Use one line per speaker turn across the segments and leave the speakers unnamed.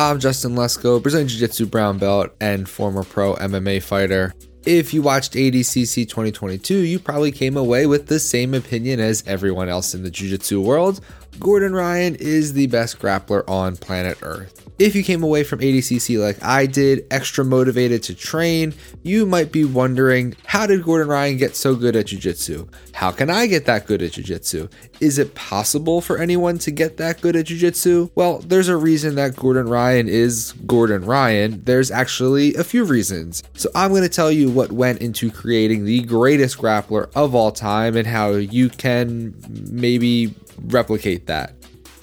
I'm Justin Lesko, Brazilian Jiu Jitsu brown belt and former pro MMA fighter. If you watched ADCC 2022, you probably came away with the same opinion as everyone else in the Jiu Jitsu world. Gordon Ryan is the best grappler on planet Earth. If you came away from ADCC like I did, extra motivated to train, you might be wondering how did Gordon Ryan get so good at Jiu Jitsu? How can I get that good at Jiu Jitsu? Is it possible for anyone to get that good at Jiu Jitsu? Well, there's a reason that Gordon Ryan is Gordon Ryan. There's actually a few reasons. So I'm going to tell you what went into creating the greatest grappler of all time and how you can maybe replicate that.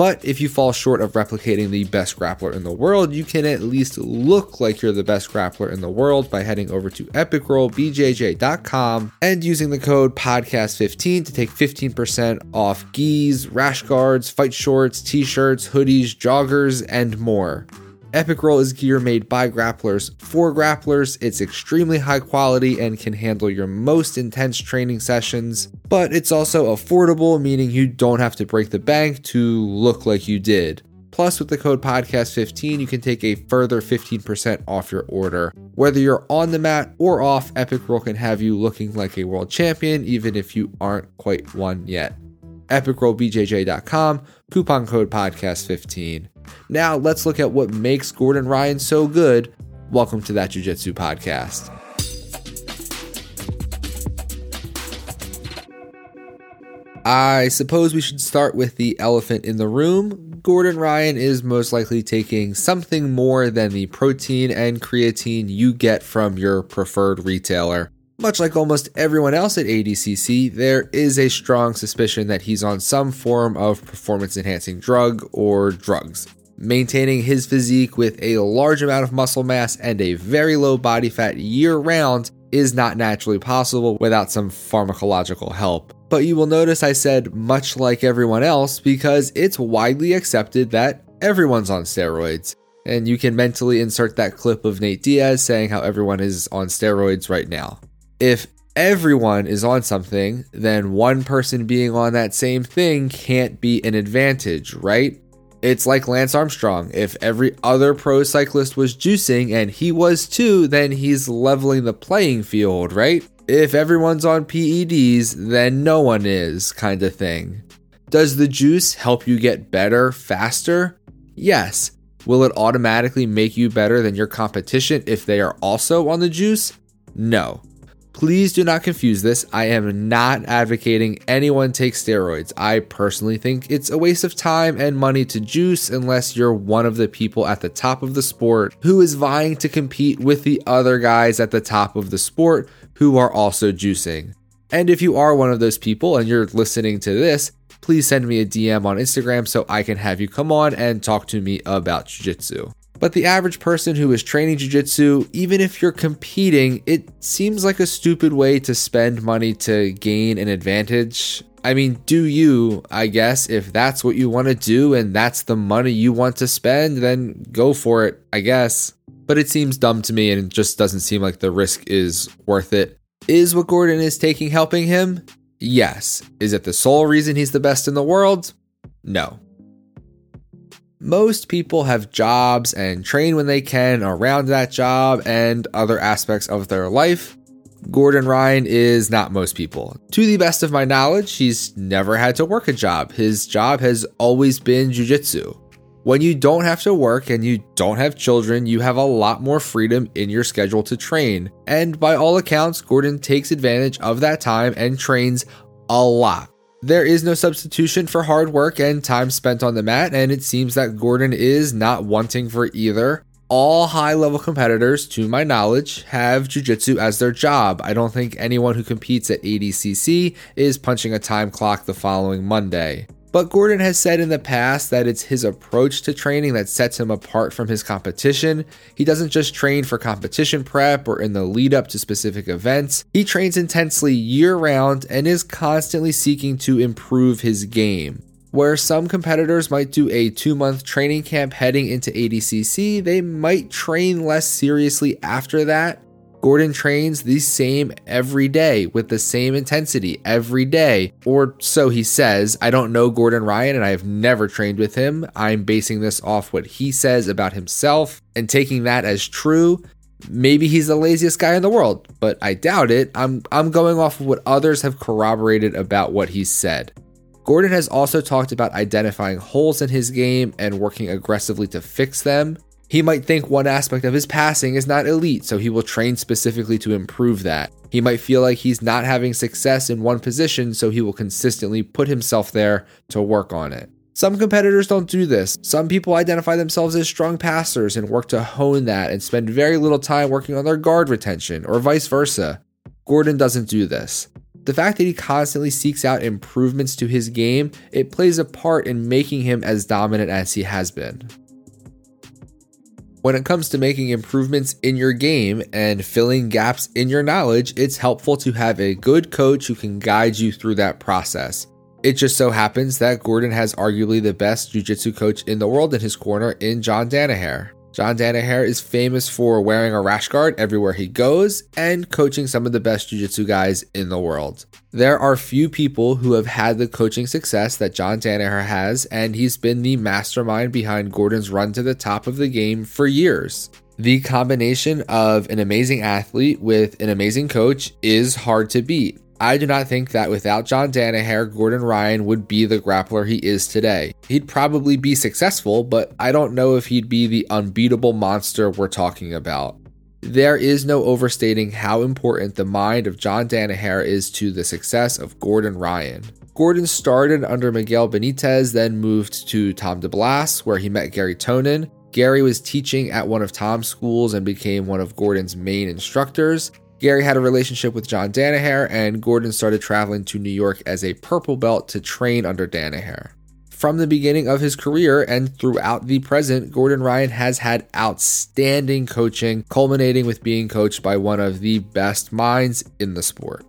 But if you fall short of replicating the best grappler in the world, you can at least look like you're the best grappler in the world by heading over to epicrollbjj.com and using the code podcast15 to take 15% off gis, rash guards, fight shorts, t-shirts, hoodies, joggers, and more. Epic Roll is gear made by grapplers for grapplers. It's extremely high quality and can handle your most intense training sessions, but it's also affordable, meaning you don't have to break the bank to look like you did. Plus, with the code podcast15, you can take a further 15% off your order. Whether you're on the mat or off, Epic Roll can have you looking like a world champion, even if you aren't quite one yet. EpicRollBJJ.com, coupon code podcast15. Now, let's look at what makes Gordon Ryan so good. Welcome to that Jiu Jitsu podcast. I suppose we should start with the elephant in the room. Gordon Ryan is most likely taking something more than the protein and creatine you get from your preferred retailer. Much like almost everyone else at ADCC, there is a strong suspicion that he's on some form of performance enhancing drug or drugs. Maintaining his physique with a large amount of muscle mass and a very low body fat year round is not naturally possible without some pharmacological help. But you will notice I said much like everyone else because it's widely accepted that everyone's on steroids. And you can mentally insert that clip of Nate Diaz saying how everyone is on steroids right now. If everyone is on something, then one person being on that same thing can't be an advantage, right? It's like Lance Armstrong. If every other pro cyclist was juicing and he was too, then he's leveling the playing field, right? If everyone's on PEDs, then no one is, kind of thing. Does the juice help you get better faster? Yes. Will it automatically make you better than your competition if they are also on the juice? No. Please do not confuse this. I am not advocating anyone take steroids. I personally think it's a waste of time and money to juice unless you're one of the people at the top of the sport who is vying to compete with the other guys at the top of the sport who are also juicing. And if you are one of those people and you're listening to this, please send me a DM on Instagram so I can have you come on and talk to me about jiu jitsu. But the average person who is training jiu-jitsu, even if you're competing, it seems like a stupid way to spend money to gain an advantage. I mean, do you, I guess, if that's what you want to do and that's the money you want to spend, then go for it, I guess. But it seems dumb to me and it just doesn't seem like the risk is worth it. Is what Gordon is taking helping him? Yes. Is it the sole reason he's the best in the world? No. Most people have jobs and train when they can around that job and other aspects of their life. Gordon Ryan is not most people. To the best of my knowledge, he's never had to work a job. His job has always been jujitsu. When you don't have to work and you don't have children, you have a lot more freedom in your schedule to train. And by all accounts, Gordon takes advantage of that time and trains a lot. There is no substitution for hard work and time spent on the mat, and it seems that Gordon is not wanting for either. All high level competitors, to my knowledge, have jujitsu as their job. I don't think anyone who competes at ADCC is punching a time clock the following Monday. But Gordon has said in the past that it's his approach to training that sets him apart from his competition. He doesn't just train for competition prep or in the lead up to specific events, he trains intensely year round and is constantly seeking to improve his game. Where some competitors might do a two month training camp heading into ADCC, they might train less seriously after that. Gordon trains the same every day with the same intensity every day, or so he says. I don't know Gordon Ryan and I have never trained with him. I'm basing this off what he says about himself and taking that as true. Maybe he's the laziest guy in the world, but I doubt it. I'm I'm going off of what others have corroborated about what he said. Gordon has also talked about identifying holes in his game and working aggressively to fix them. He might think one aspect of his passing is not elite, so he will train specifically to improve that. He might feel like he's not having success in one position, so he will consistently put himself there to work on it. Some competitors don't do this. Some people identify themselves as strong passers and work to hone that and spend very little time working on their guard retention, or vice versa. Gordon doesn't do this. The fact that he constantly seeks out improvements to his game, it plays a part in making him as dominant as he has been. When it comes to making improvements in your game and filling gaps in your knowledge, it's helpful to have a good coach who can guide you through that process. It just so happens that Gordon has arguably the best jiu jitsu coach in the world in his corner in John Danaher. John Danaher is famous for wearing a rash guard everywhere he goes and coaching some of the best jiu-jitsu guys in the world. There are few people who have had the coaching success that John Danaher has, and he's been the mastermind behind Gordon's run to the top of the game for years. The combination of an amazing athlete with an amazing coach is hard to beat. I do not think that without John Danaher, Gordon Ryan would be the grappler he is today. He'd probably be successful, but I don't know if he'd be the unbeatable monster we're talking about. There is no overstating how important the mind of John Danaher is to the success of Gordon Ryan. Gordon started under Miguel Benitez, then moved to Tom DeBlass, where he met Gary Tonon. Gary was teaching at one of Tom's schools and became one of Gordon's main instructors. Gary had a relationship with John Danaher, and Gordon started traveling to New York as a purple belt to train under Danaher. From the beginning of his career and throughout the present, Gordon Ryan has had outstanding coaching, culminating with being coached by one of the best minds in the sport.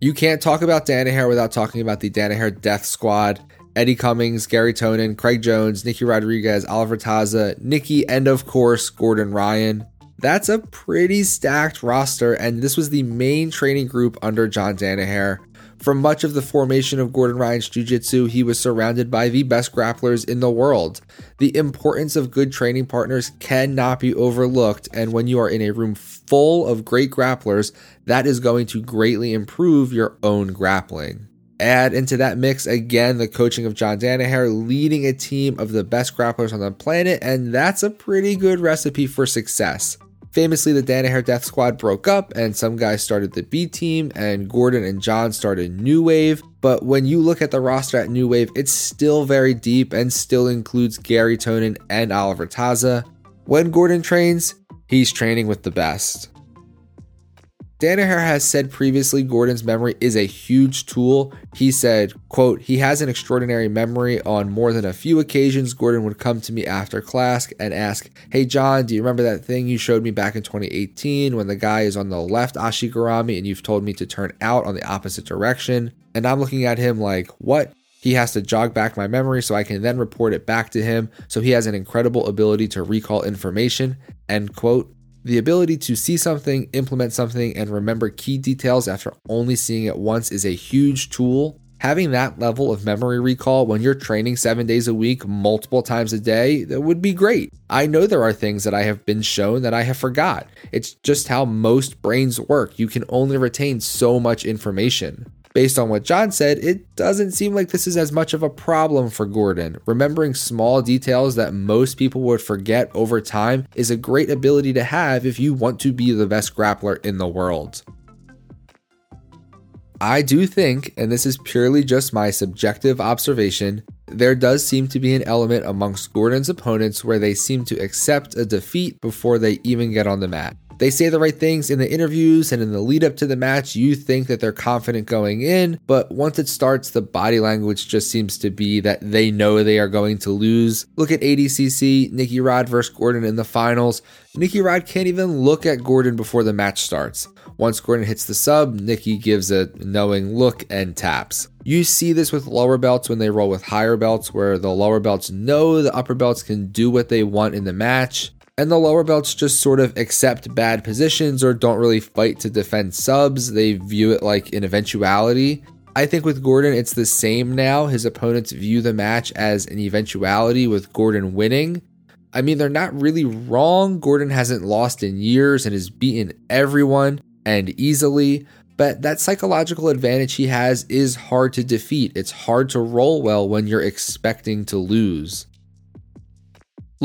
You can't talk about Danaher without talking about the Danaher Death Squad. Eddie Cummings, Gary Tonon, Craig Jones, Nicky Rodriguez, Oliver Taza, Nicky, and of course, Gordon Ryan. That's a pretty stacked roster, and this was the main training group under John Danaher. For much of the formation of Gordon Ryan's Jiu Jitsu, he was surrounded by the best grapplers in the world. The importance of good training partners cannot be overlooked, and when you are in a room full of great grapplers, that is going to greatly improve your own grappling. Add into that mix again the coaching of John Danaher, leading a team of the best grapplers on the planet, and that's a pretty good recipe for success. Famously, the Danaher Death Squad broke up and some guys started the B team, and Gordon and John started New Wave. But when you look at the roster at New Wave, it's still very deep and still includes Gary Tonon and Oliver Taza. When Gordon trains, he's training with the best. Danaher has said previously Gordon's memory is a huge tool. He said, quote, he has an extraordinary memory. On more than a few occasions, Gordon would come to me after class and ask, Hey John, do you remember that thing you showed me back in 2018 when the guy is on the left Ashigarami and you've told me to turn out on the opposite direction? And I'm looking at him like, what? He has to jog back my memory so I can then report it back to him. So he has an incredible ability to recall information. End quote. The ability to see something, implement something, and remember key details after only seeing it once is a huge tool. Having that level of memory recall when you're training seven days a week, multiple times a day, that would be great. I know there are things that I have been shown that I have forgot. It's just how most brains work. You can only retain so much information. Based on what John said, it doesn't seem like this is as much of a problem for Gordon. Remembering small details that most people would forget over time is a great ability to have if you want to be the best grappler in the world. I do think, and this is purely just my subjective observation, there does seem to be an element amongst Gordon's opponents where they seem to accept a defeat before they even get on the mat. They say the right things in the interviews and in the lead up to the match. You think that they're confident going in, but once it starts, the body language just seems to be that they know they are going to lose. Look at ADCC, Nicky Rod versus Gordon in the finals. Nicky Rod can't even look at Gordon before the match starts. Once Gordon hits the sub, Nikki gives a knowing look and taps. You see this with lower belts when they roll with higher belts, where the lower belts know the upper belts can do what they want in the match. And the lower belts just sort of accept bad positions or don't really fight to defend subs. They view it like an eventuality. I think with Gordon, it's the same now. His opponents view the match as an eventuality with Gordon winning. I mean, they're not really wrong. Gordon hasn't lost in years and has beaten everyone and easily, but that psychological advantage he has is hard to defeat. It's hard to roll well when you're expecting to lose.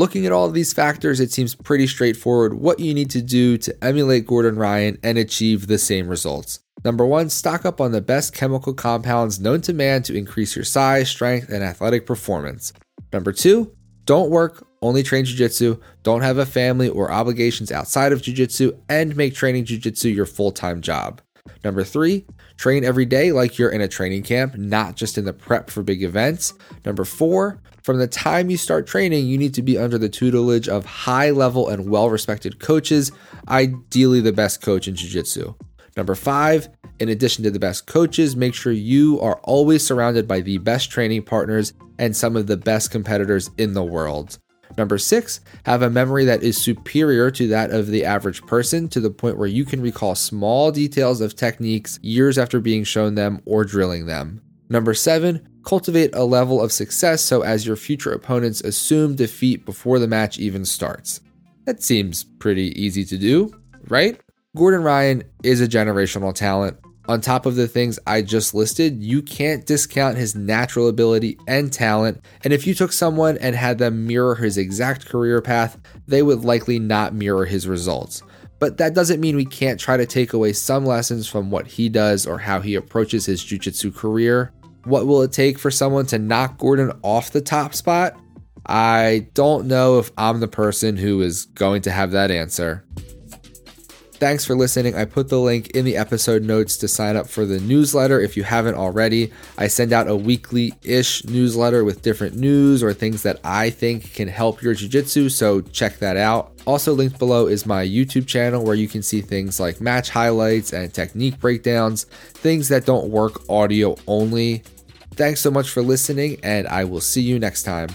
Looking at all these factors, it seems pretty straightforward what you need to do to emulate Gordon Ryan and achieve the same results. Number one, stock up on the best chemical compounds known to man to increase your size, strength, and athletic performance. Number two, don't work, only train jujitsu, don't have a family or obligations outside of jujitsu, and make training jujitsu your full time job. Number three, train every day like you're in a training camp, not just in the prep for big events. Number four, from the time you start training, you need to be under the tutelage of high level and well respected coaches, ideally the best coach in Jiu Jitsu. Number five, in addition to the best coaches, make sure you are always surrounded by the best training partners and some of the best competitors in the world. Number six, have a memory that is superior to that of the average person to the point where you can recall small details of techniques years after being shown them or drilling them. Number seven, cultivate a level of success so as your future opponents assume defeat before the match even starts. That seems pretty easy to do, right? Gordon Ryan is a generational talent. On top of the things I just listed, you can't discount his natural ability and talent. And if you took someone and had them mirror his exact career path, they would likely not mirror his results. But that doesn't mean we can't try to take away some lessons from what he does or how he approaches his jiu-jitsu career. What will it take for someone to knock Gordon off the top spot? I don't know if I'm the person who is going to have that answer. Thanks for listening. I put the link in the episode notes to sign up for the newsletter if you haven't already. I send out a weekly ish newsletter with different news or things that I think can help your jiu-jitsu, so check that out. Also, linked below is my YouTube channel where you can see things like match highlights and technique breakdowns, things that don't work audio only. Thanks so much for listening, and I will see you next time.